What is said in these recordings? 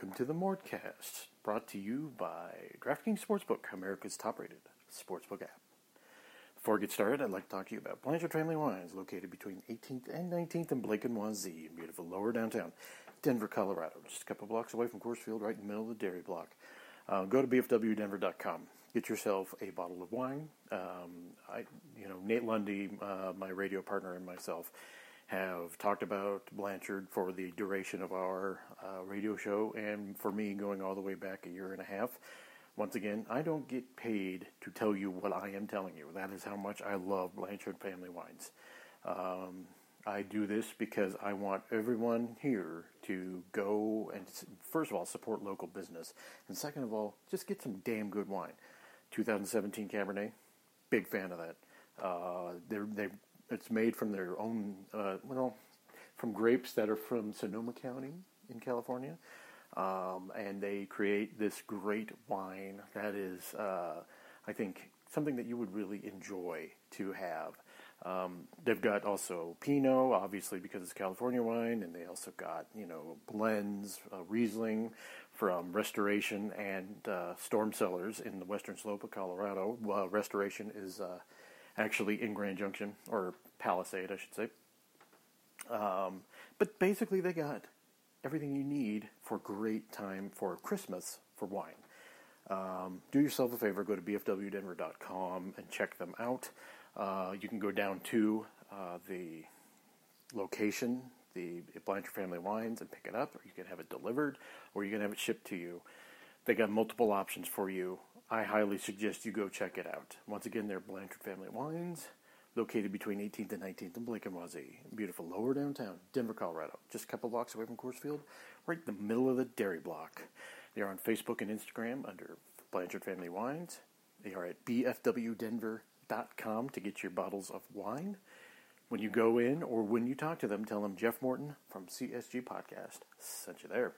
welcome to the Mortcast, brought to you by DraftKings Sportsbook, America's top-rated sportsbook app. Before I get started, I'd like to talk to you about Blanchard Family Wines, located between 18th and 19th in Blake and Wazee, in beautiful lower downtown Denver, Colorado, just a couple blocks away from Coors Field, right in the middle of the dairy block. Uh, go to bfwdenver.com. Get yourself a bottle of wine. Um, I, you know, Nate Lundy, uh, my radio partner, and myself have talked about Blanchard for the duration of our uh, radio show, and for me going all the way back a year and a half. Once again, I don't get paid to tell you what I am telling you. That is how much I love Blanchard Family Wines. Um, I do this because I want everyone here to go and, first of all, support local business, and second of all, just get some damn good wine. 2017 Cabernet, big fan of that. Uh, they it's made from their own, uh, well, from grapes that are from Sonoma County in California. Um, and they create this great wine that is, uh, I think, something that you would really enjoy to have. Um, they've got also Pinot, obviously because it's California wine, and they also got you know blends, uh, Riesling from Restoration and uh, Storm Cellars in the western slope of Colorado. Uh, Restoration is uh, actually in Grand Junction or Palisade, I should say. Um, but basically, they got everything you need for great time for Christmas for wine. Um, do yourself a favor, go to bfwdenver.com and check them out. Uh, you can go down to uh, the location, the Blanchard Family Wines, and pick it up, or you can have it delivered, or you can have it shipped to you. They got multiple options for you. I highly suggest you go check it out. Once again, they're Blanchard Family Wines, located between 18th and 19th in Blake and Wazee. Beautiful lower downtown, Denver, Colorado. Just a couple blocks away from Coors Field, right in the middle of the dairy block. They are on Facebook and Instagram under Blanchard Family Wines. They are at bfwdenver.com to get your bottles of wine. When you go in or when you talk to them, tell them Jeff Morton from CSG Podcast sent you there.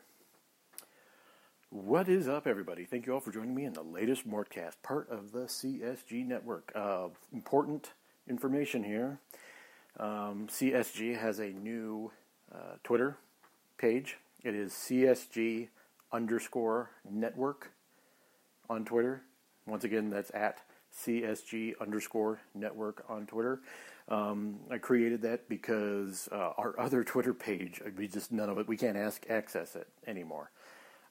What is up, everybody? Thank you all for joining me in the latest Mortcast, part of the CSG network. Uh, important information here. Um, CSG has a new uh, Twitter page. It is CSG underscore network on Twitter. Once again, that's at CSG underscore network on Twitter. Um, I created that because uh, our other Twitter page, we just none of it, we can't ask access it anymore.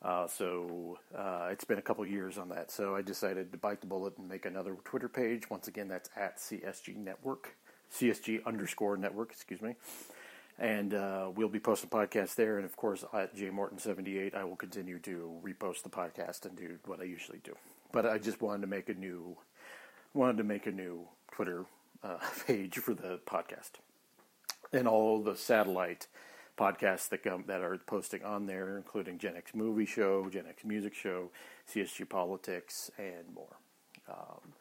Uh, so uh, it's been a couple years on that. So I decided to bite the bullet and make another Twitter page. Once again, that's at CSG Network, CSG underscore Network, excuse me. And uh, we'll be posting podcasts there. And of course, at jmorton78, I will continue to repost the podcast and do what I usually do. But I just wanted to make a new, wanted to make a new Twitter uh, page for the podcast and all the satellite podcasts that come that are posting on there, including Gen X Movie Show, Gen X Music Show, CSG Politics, and more. Um,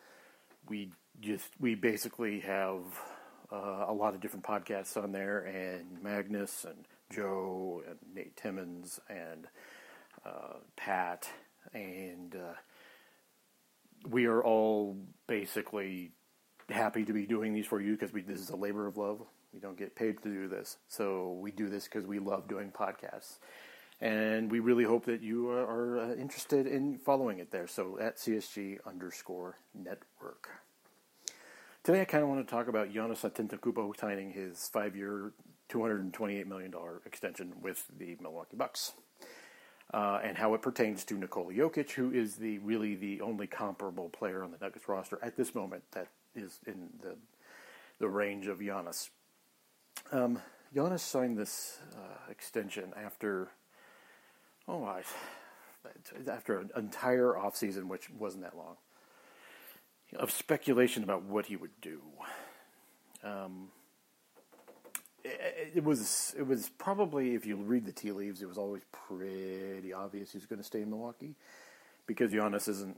we just we basically have uh, a lot of different podcasts on there, and Magnus and Joe and Nate Timmons and uh, Pat, and uh, we are all basically happy to be doing these for you because this is a labor of love. We don't get paid to do this. So we do this because we love doing podcasts. And we really hope that you are, uh, interested in following it there. So at CSG underscore network. Today I kind of want to talk about Giannis Antetokounmpo signing his five-year, $228 million extension with the Milwaukee Bucks. Uh, and how it pertains to Nikola Jokic, who is the really the only comparable player on the Nuggets roster at this moment that is in the the range of Giannis. Um, Giannis signed this uh, extension after, oh, after an entire offseason, which wasn't that long, of speculation about what he would do. Um, it, it, was it was probably if you read the tea leaves, it was always pretty obvious he was going to stay in Milwaukee because Giannis isn't,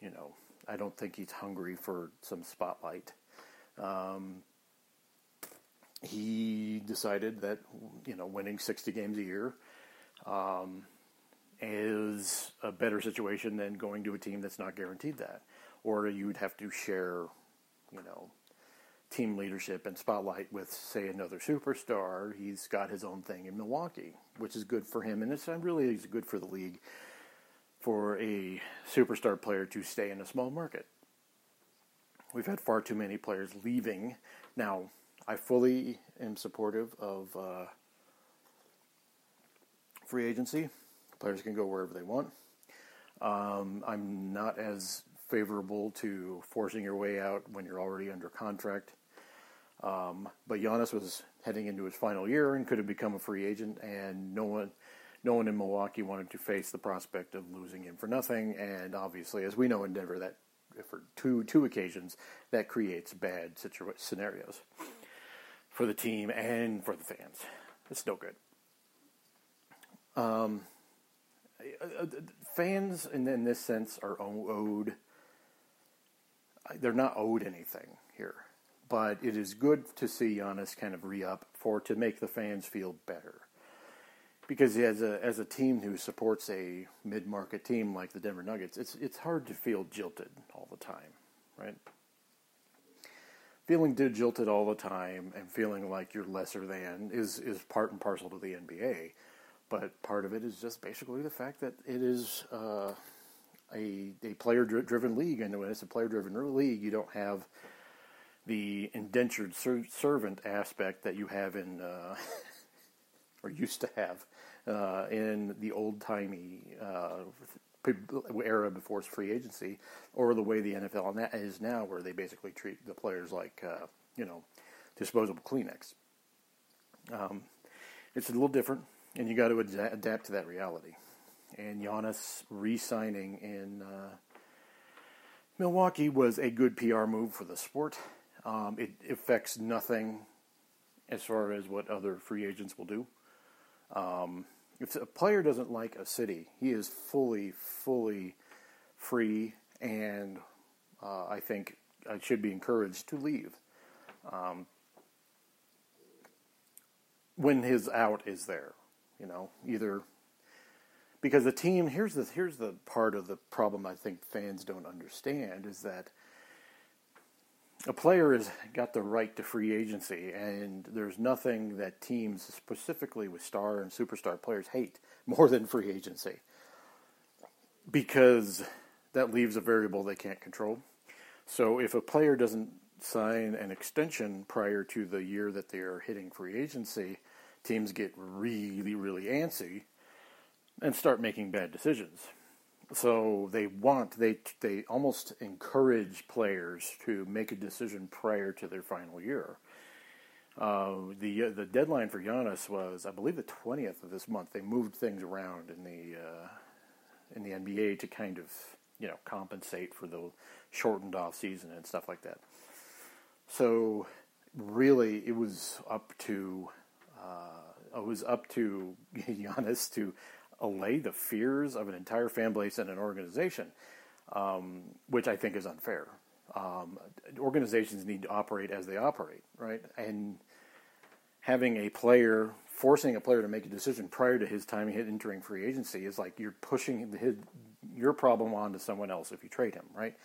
you know, I don't think he's hungry for some spotlight. Um, he decided that you know winning 60 games a year um, is a better situation than going to a team that's not guaranteed that, or you'd have to share, you know, team leadership and spotlight with, say, another superstar. He's got his own thing in Milwaukee, which is good for him, and it's really good for the league for a superstar player to stay in a small market. We've had far too many players leaving. Now, I fully am supportive of uh, free agency. Players can go wherever they want. Um, I'm not as favorable to forcing your way out when you're already under contract. Um, but Giannis was heading into his final year and could have become a free agent, and no one, no one in Milwaukee wanted to face the prospect of losing him for nothing. And obviously, as we know in Denver, that for two two occasions that creates bad situ- scenarios for the team and for the fans. It's no good. Um, fans, in, in this sense, are owed. They're not owed anything here, but it is good to see Giannis kind of re up for to make the fans feel better. Because as a as a team who supports a mid market team like the Denver Nuggets, it's it's hard to feel jilted all the time, right? Feeling jilted all the time and feeling like you're lesser than is is part and parcel to the NBA but part of it is just basically the fact that it is uh, a a player driven league, and when it's a player driven league, you don't have the indentured ser- servant aspect that you have in uh, or used to have uh, in the old timey uh, era before free agency, or the way the NFL is now, where they basically treat the players like uh, you know disposable Kleenex. Um, it's a little different and you got to ad- adapt to that reality. And Giannis re-signing in uh, Milwaukee was a good PR move for the sport. Um, it affects nothing as far as what other free agents will do. Um, if a player doesn't like a city, he is fully, fully free, and uh, I think I should be encouraged to leave. Um, when his out is there. You know, either because the team here's the here's the part of the problem I think fans don't understand is that a player has got the right to free agency, and there's nothing that teams, specifically with star and superstar players, hate more than free agency because that leaves a variable they can't control. So if a player doesn't sign an extension prior to the year that they are hitting free agency, teams get really, really antsy and start making bad decisions. So they want they they almost encourage players to make a decision prior to their final year. Uh, the uh, the deadline for Giannis was, I believe, the twentieth of this month. They moved things around in the uh, in the NBA to kind of you know compensate for the shortened off season and stuff like that. So really, it was up to uh, it was up to Giannis to allay the fears of an entire fan base and an organization, um, which I think is unfair. Um, organizations need to operate as they operate, right? And having a player forcing a player to make a decision prior to his time entering free agency is like you're pushing his, your problem onto someone else if you trade him, right?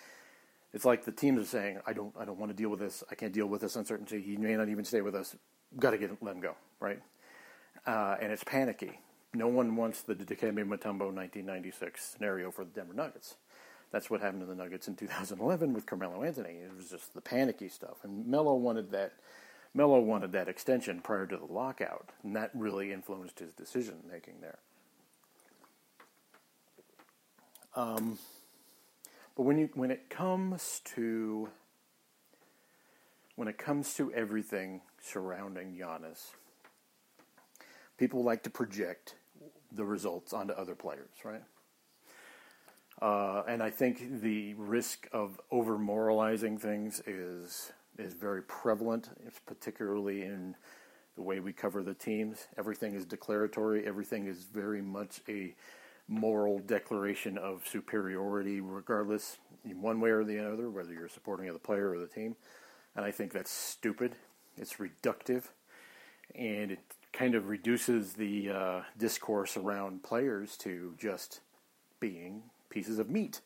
It's like the teams are saying, "I don't, I don't want to deal with this. I can't deal with this uncertainty. He may not even stay with us. Got to get let him go, right?" uh, and it's panicky. No one wants the Dikembe Mutombo 1996 scenario for the Denver Nuggets. That's what happened to the Nuggets in 2011 with Carmelo Anthony. It was just the panicky stuff, and Melo wanted that. Melo wanted that extension prior to the lockout, and that really influenced his decision making there. Um, but when you when it comes to when it comes to everything surrounding Giannis, people like to project the results onto other players, right? Uh, and I think the risk of over moralizing things is is very prevalent, it's particularly in the way we cover the teams. Everything is declaratory. Everything is very much a moral declaration of superiority, regardless in one way or the other, whether you're supporting the player or the team. And I think that's stupid. It's reductive, and it kind of reduces the uh, discourse around players to just being pieces of meat.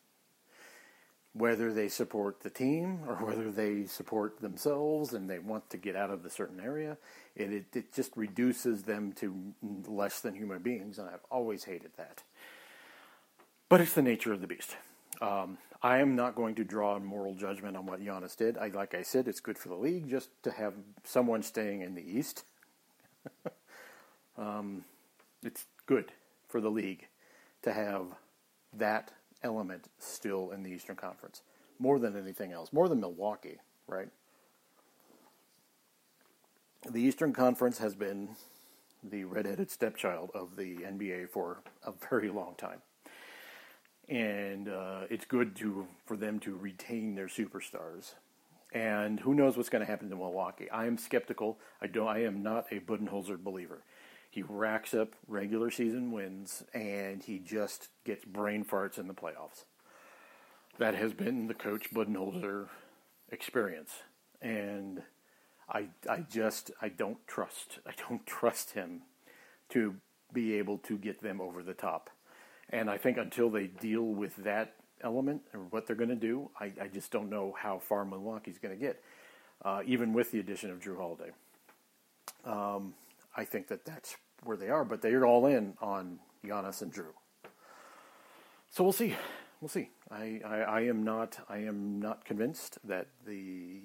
whether they support the team or whether they support themselves and they want to get out of the certain area. It, it, it just reduces them to less than human beings, and I've always hated that. But it's the nature of the beast. Um, I am not going to draw a moral judgment on what Giannis did. I, like I said, it's good for the league just to have someone staying in the East. um, it's good for the league to have that element still in the Eastern Conference, more than anything else, more than Milwaukee, right? The Eastern Conference has been the redheaded stepchild of the NBA for a very long time. And uh, it's good to for them to retain their superstars. And who knows what's going to happen to Milwaukee? I am skeptical. I don't. I am not a Budenholzer believer. He racks up regular season wins and he just gets brain farts in the playoffs. That has been the coach Budenholzer experience. And I, I just I don't trust I don't trust him to be able to get them over the top. And I think until they deal with that element or what they're going to do, I, I, just don't know how far Milwaukee's going to get, uh, even with the addition of Jrue Holiday. Um, I think that that's where they are, but they're all in on Giannis and Jrue. So we'll see. We'll see. I, I, I am not I am not convinced that the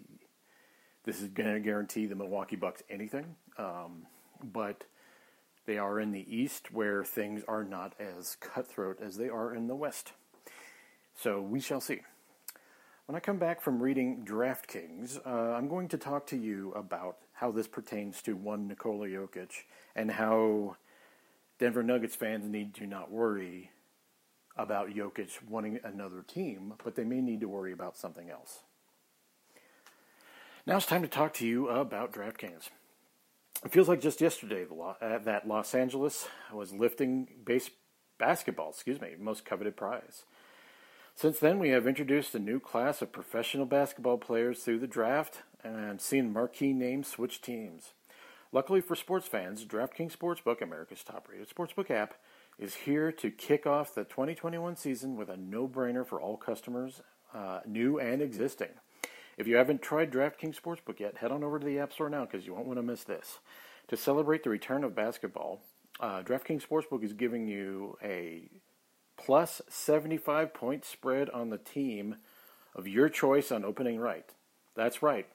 this is going to guarantee the Milwaukee Bucks anything, um, but they are in the East where things are not as cutthroat as they are in the West. So we shall see. When I come back from reading DraftKings, uh, I'm going to talk to you about how this pertains to one Nikola Jokic and how Denver Nuggets fans need to not worry about Jokic wanting another team, but they may need to worry about something else. Now it's time to talk to you about DraftKings. It feels like just yesterday uh, that Los Angeles was lifting base basketball, excuse me, most coveted prize. Since then, we have introduced a new class of professional basketball players through the draft and seen marquee names switch teams. Luckily for sports fans, DraftKings Sportsbook, America's top rated sportsbook app, is here to kick off the 2021 season with a no brainer for all customers, uh, new and existing. If you haven't tried DraftKings Sportsbook yet, head on over to the App Store now because you won't want to miss this. To celebrate the return of basketball, uh, DraftKings Sportsbook is giving you a plus 75 point spread on the team of your choice on opening night. That's right.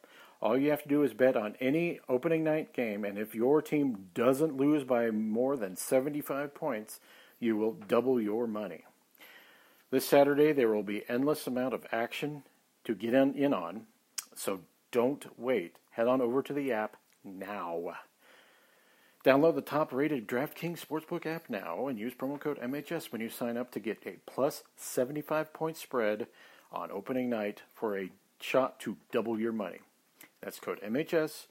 All you have to do is bet on any opening night game, and if your team doesn't lose by more than 75 points, you will double your money. This Saturday, there will be endless amount of action to get in, in on, so don't wait. Head on over to the app now. Download the top rated DraftKings Sportsbook app now and use promo code MHS when you sign up to get a plus 75 point spread on opening night for a shot to double your money. That's code MHS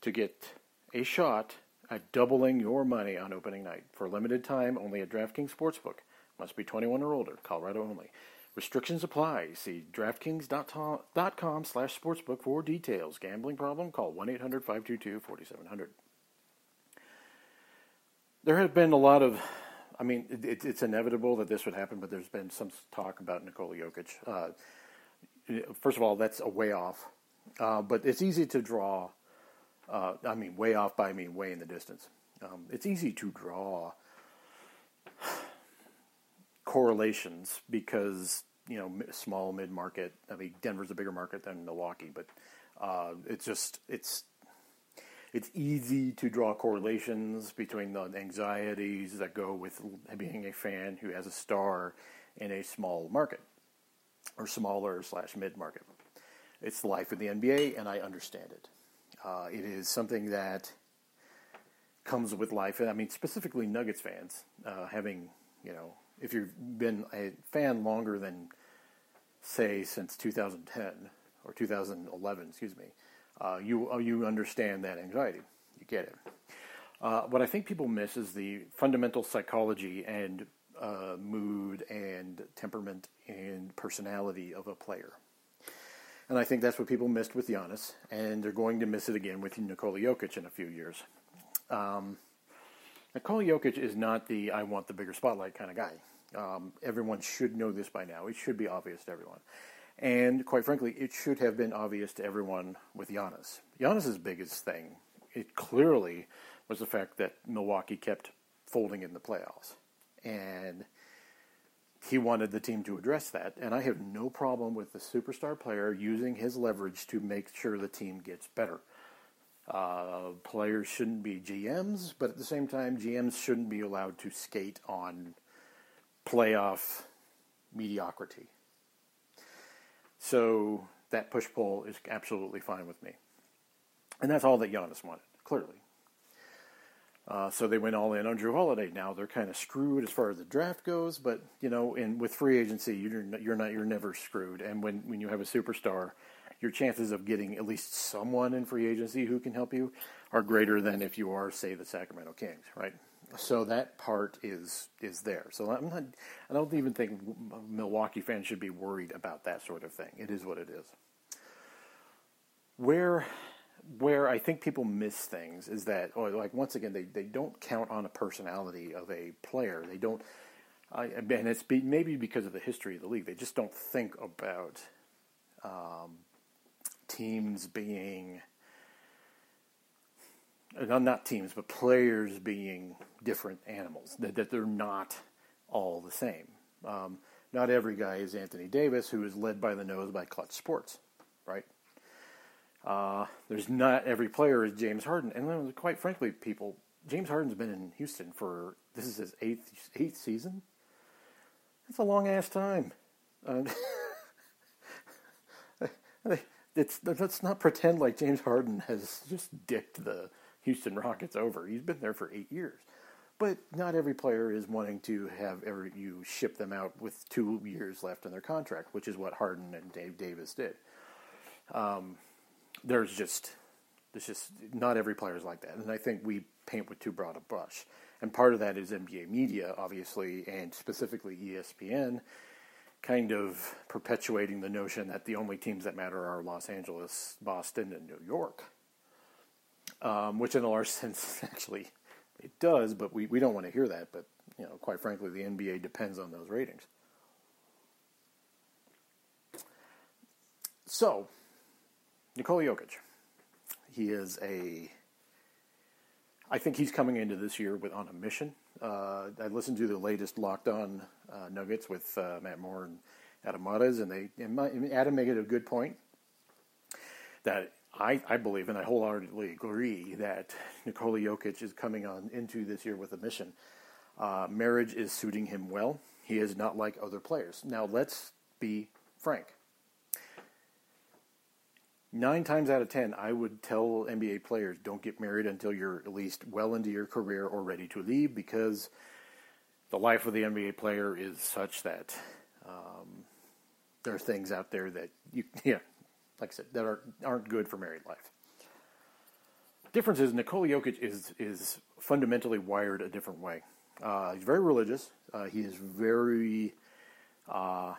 to get a shot at doubling your money on opening night. For a limited time, only at DraftKings Sportsbook. Must be 21 or older, Colorado only. Restrictions apply. See DraftKings.com slash sportsbook for details. Gambling problem? Call 1-800-522-4700 there has been a lot of, I mean, it, it's inevitable that this would happen, but there's been some talk about Nikola Jokic. Uh, first of all, that's a way off, uh, but it's easy to draw. Uh, I mean, way off by I mean way in the distance. Um, it's easy to draw correlations because you know small mid market. I mean, Denver's a bigger market than Milwaukee, but uh, it's just it's it's easy to draw correlations between the anxieties that go with being a fan who has a star in a small market or smaller slash mid market. It's life of the NBA, and I understand it. Uh, it is something that comes with life. I mean, specifically Nuggets fans, uh, having, you know, if you've been a fan longer than, say, since 2010 or 2011, excuse me, uh, you uh, you understand that anxiety. You get it. Uh, what I think people miss is the fundamental psychology and uh, mood and temperament and personality of a player. And I think that's what people missed with Giannis, and they're going to miss it again with Nikola Jokic in a few years. Um, Nikola Jokic is not the I want the bigger spotlight kind of guy. Um, everyone should know this by now. It should be obvious to everyone. And quite frankly, it should have been obvious to everyone with Giannis. Giannis's biggest thing, it clearly was the fact that Milwaukee kept folding in the playoffs. And he wanted the team to address that. And I have no problem with the superstar player using his leverage to make sure the team gets better. Uh, players shouldn't be GMs, but at the same time, GMs shouldn't be allowed to skate on playoff mediocrity. So that push pull is absolutely fine with me. And that's all that Giannis wanted, clearly. Uh, so they went all in on Jrue Holiday. Now they're kind of screwed as far as the draft goes, but you know, and with free agency, you're you're not you're never screwed. And when when you have a superstar, your chances of getting at least someone in free agency who can help you are greater than if you are, say, the Sacramento Kings, right? So that part is is there. So I'm not. I don't even think Milwaukee fans should be worried about that sort of thing. It is what it is. Where where I think people miss things is that, or like once again, they, they don't count on a personality of a player. They don't, I, and it's be, maybe because of the history of the league. They just don't think about um, teams being, not teams, but players being different animals. That, that they're not all the same. Um, not every guy is Anthony Davis, who is led by the nose by Clutch Sports, right? Uh, there's not every player is James Harden, and quite frankly, people, James Harden's been in Houston for this is his eighth eighth season. That's a long ass time. Uh, it's let's not pretend like James Harden has just dicked the Houston Rockets over. He's been there for eight years, but not every player is wanting to have every you ship them out with two years left in their contract, which is what Harden and Dave Davis did. Um, there's just there's just not every player is like that, and I think we paint with too broad a brush. And part of that is NBA media, obviously, and specifically ESPN, kind of perpetuating the notion that the only teams that matter are Los Angeles, Boston, and New York. Um, which, in a large sense, actually, it does, but we, we don't want to hear that. But you know, quite frankly, the NBA depends on those ratings. So, Nikola Jokic. He is a. I think he's coming into this year with on a mission. Uh, I listened to the latest Locked On uh, Nuggets with uh, Matt Moore and Adam Mares, and they and my, Adam made it a good point that I, I believe, and I wholeheartedly agree, that Nikola Jokic is coming on into this year with a mission. Uh, marriage is suiting him well. He is not like other players. Now, let's be frank nine times out of ten, I would tell NBA players don't get married until you're at least well into your career or ready to leave because the life of the NBA player is such that um, there are things out there that you, yeah, like I said, that are, aren't good for married life. Difference is Nikola Jokic is is fundamentally wired a different way. Uh, he's very religious. Uh, he is very uh,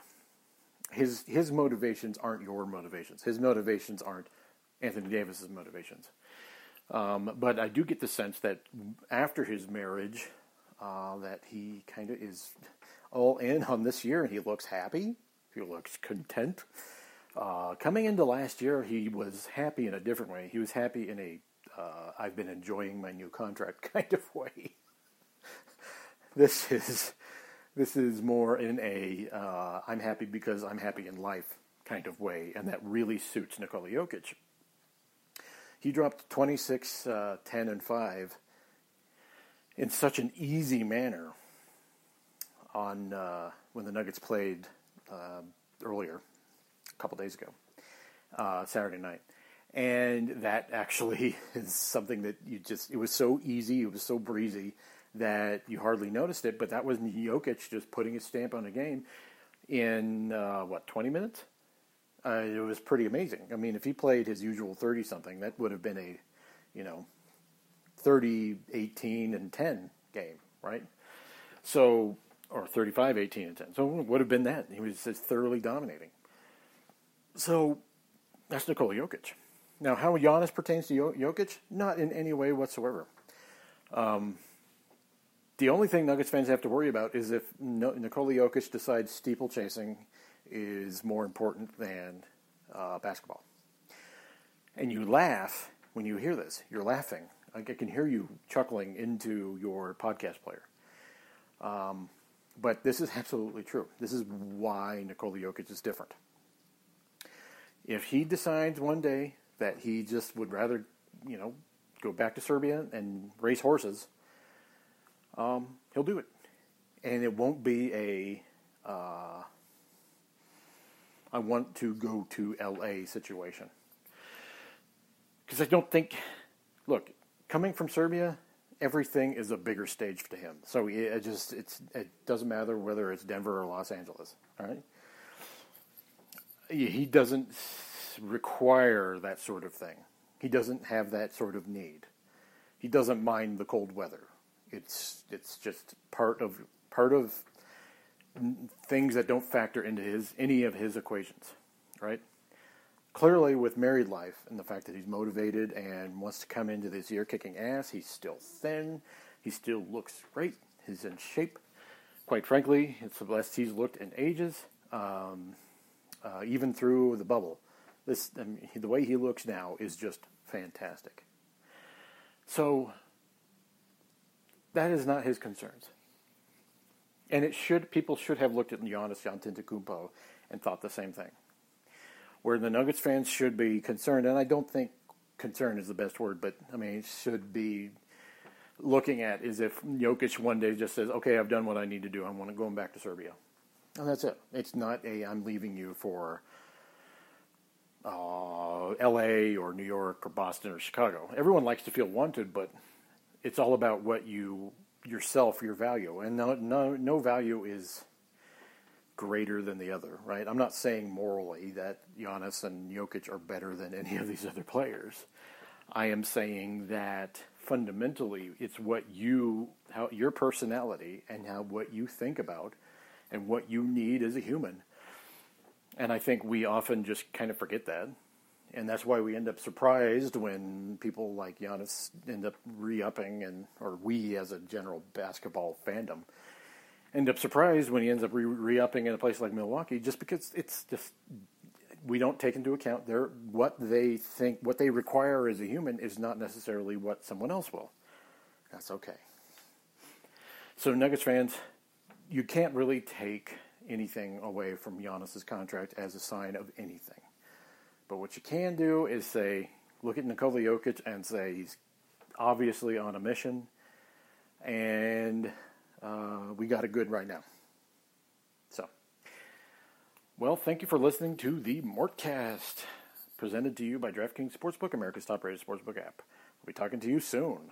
his his motivations aren't your motivations. His motivations aren't Anthony Davis's motivations. Um, but I do get the sense that after his marriage, uh, that he kind of is all in on this year, and he looks happy. He looks content. Uh, coming into last year, he was happy in a different way. He was happy in a uh, I've been enjoying my new contract kind of way. this is this is more in a uh, I'm happy because I'm happy in life kind of way, and that really suits Nikola Jokic. He dropped 26, uh, 10, and 5 in such an easy manner on uh, when the Nuggets played uh, earlier, couple days ago, uh, Saturday night. And that actually is something that you just, it was so easy, it was so breezy that you hardly noticed it, but that was Jokic just putting his stamp on a game in uh, what 20 minutes. Uh, it was pretty amazing. I mean, if he played his usual 30 something, that would have been a, you know, 30, 18, and 10 game, right? So, or 35, 18, and 10. So it would have been that. He was just thoroughly dominating. So that's Nikola Jokic. Now, how Giannis pertains to Jokic? Not in any way whatsoever. Um, the only thing Nuggets fans have to worry about is if Nikola Jokic decides steeplechasing is more important than uh, basketball. And you laugh when you hear this. You're laughing. I can hear you chuckling into your podcast player. Um, but this is absolutely true. This is why Nikola Jokic is different. If he decides one day that he just would rather, you know, go back to Serbia and race horses, um, he'll do it. And it won't be a uh, I want to go to LA situation. Because I don't think, look, coming from Serbia, everything is a bigger stage to him. So it just it's it doesn't matter whether it's Denver or Los Angeles. All right, he doesn't require that sort of thing. He doesn't have that sort of need. He doesn't mind the cold weather. It's it's just part of part of things that don't factor into his any of his equations, right? Clearly, with married life and the fact that he's motivated and wants to come into this year kicking ass, he's still thin. He still looks great. He's in shape. Quite frankly, it's the best he's looked in ages, um, uh, even through the bubble. This I mean, the way he looks now is just fantastic. So that is not his concerns. And it should people should have looked at Giannis Antetokounmpo and thought the same thing. Where the Nuggets fans should be concerned, and I don't think concern is the best word, but I mean should be looking at is if Jokic one day just says, "Okay, I've done what I need to do. I'm going back to Serbia," and that's it. It's not a "I'm leaving you for uh, L.A. or New York or Boston or Chicago." Everyone likes to feel wanted, but it's all about what you yourself your value, and no, no, no value is greater than the other, right? I'm not saying morally that Giannis and Jokic are better than any of these other players. I am saying that fundamentally it's what you how your personality and how what you think about and what you need as a human. And I think we often just kind of forget that and that's why we end up surprised when people like Giannis end up re-upping, and or we as a general basketball fandom end up surprised when he ends up re-upping in a place like Milwaukee, just because it's just we don't take into account their what they think, what they require as a human is not necessarily what someone else will. That's okay. So Nuggets fans, you can't really take anything away from Giannis's contract as a sign of anything. But what you can do is say, look at Nikola Jokic and say he's obviously on a mission, and uh, we got it good right now. So, well, thank you for listening to the Mortcast, presented to you by DraftKings Sportsbook, America's top-rated sportsbook app. We'll be talking to you soon.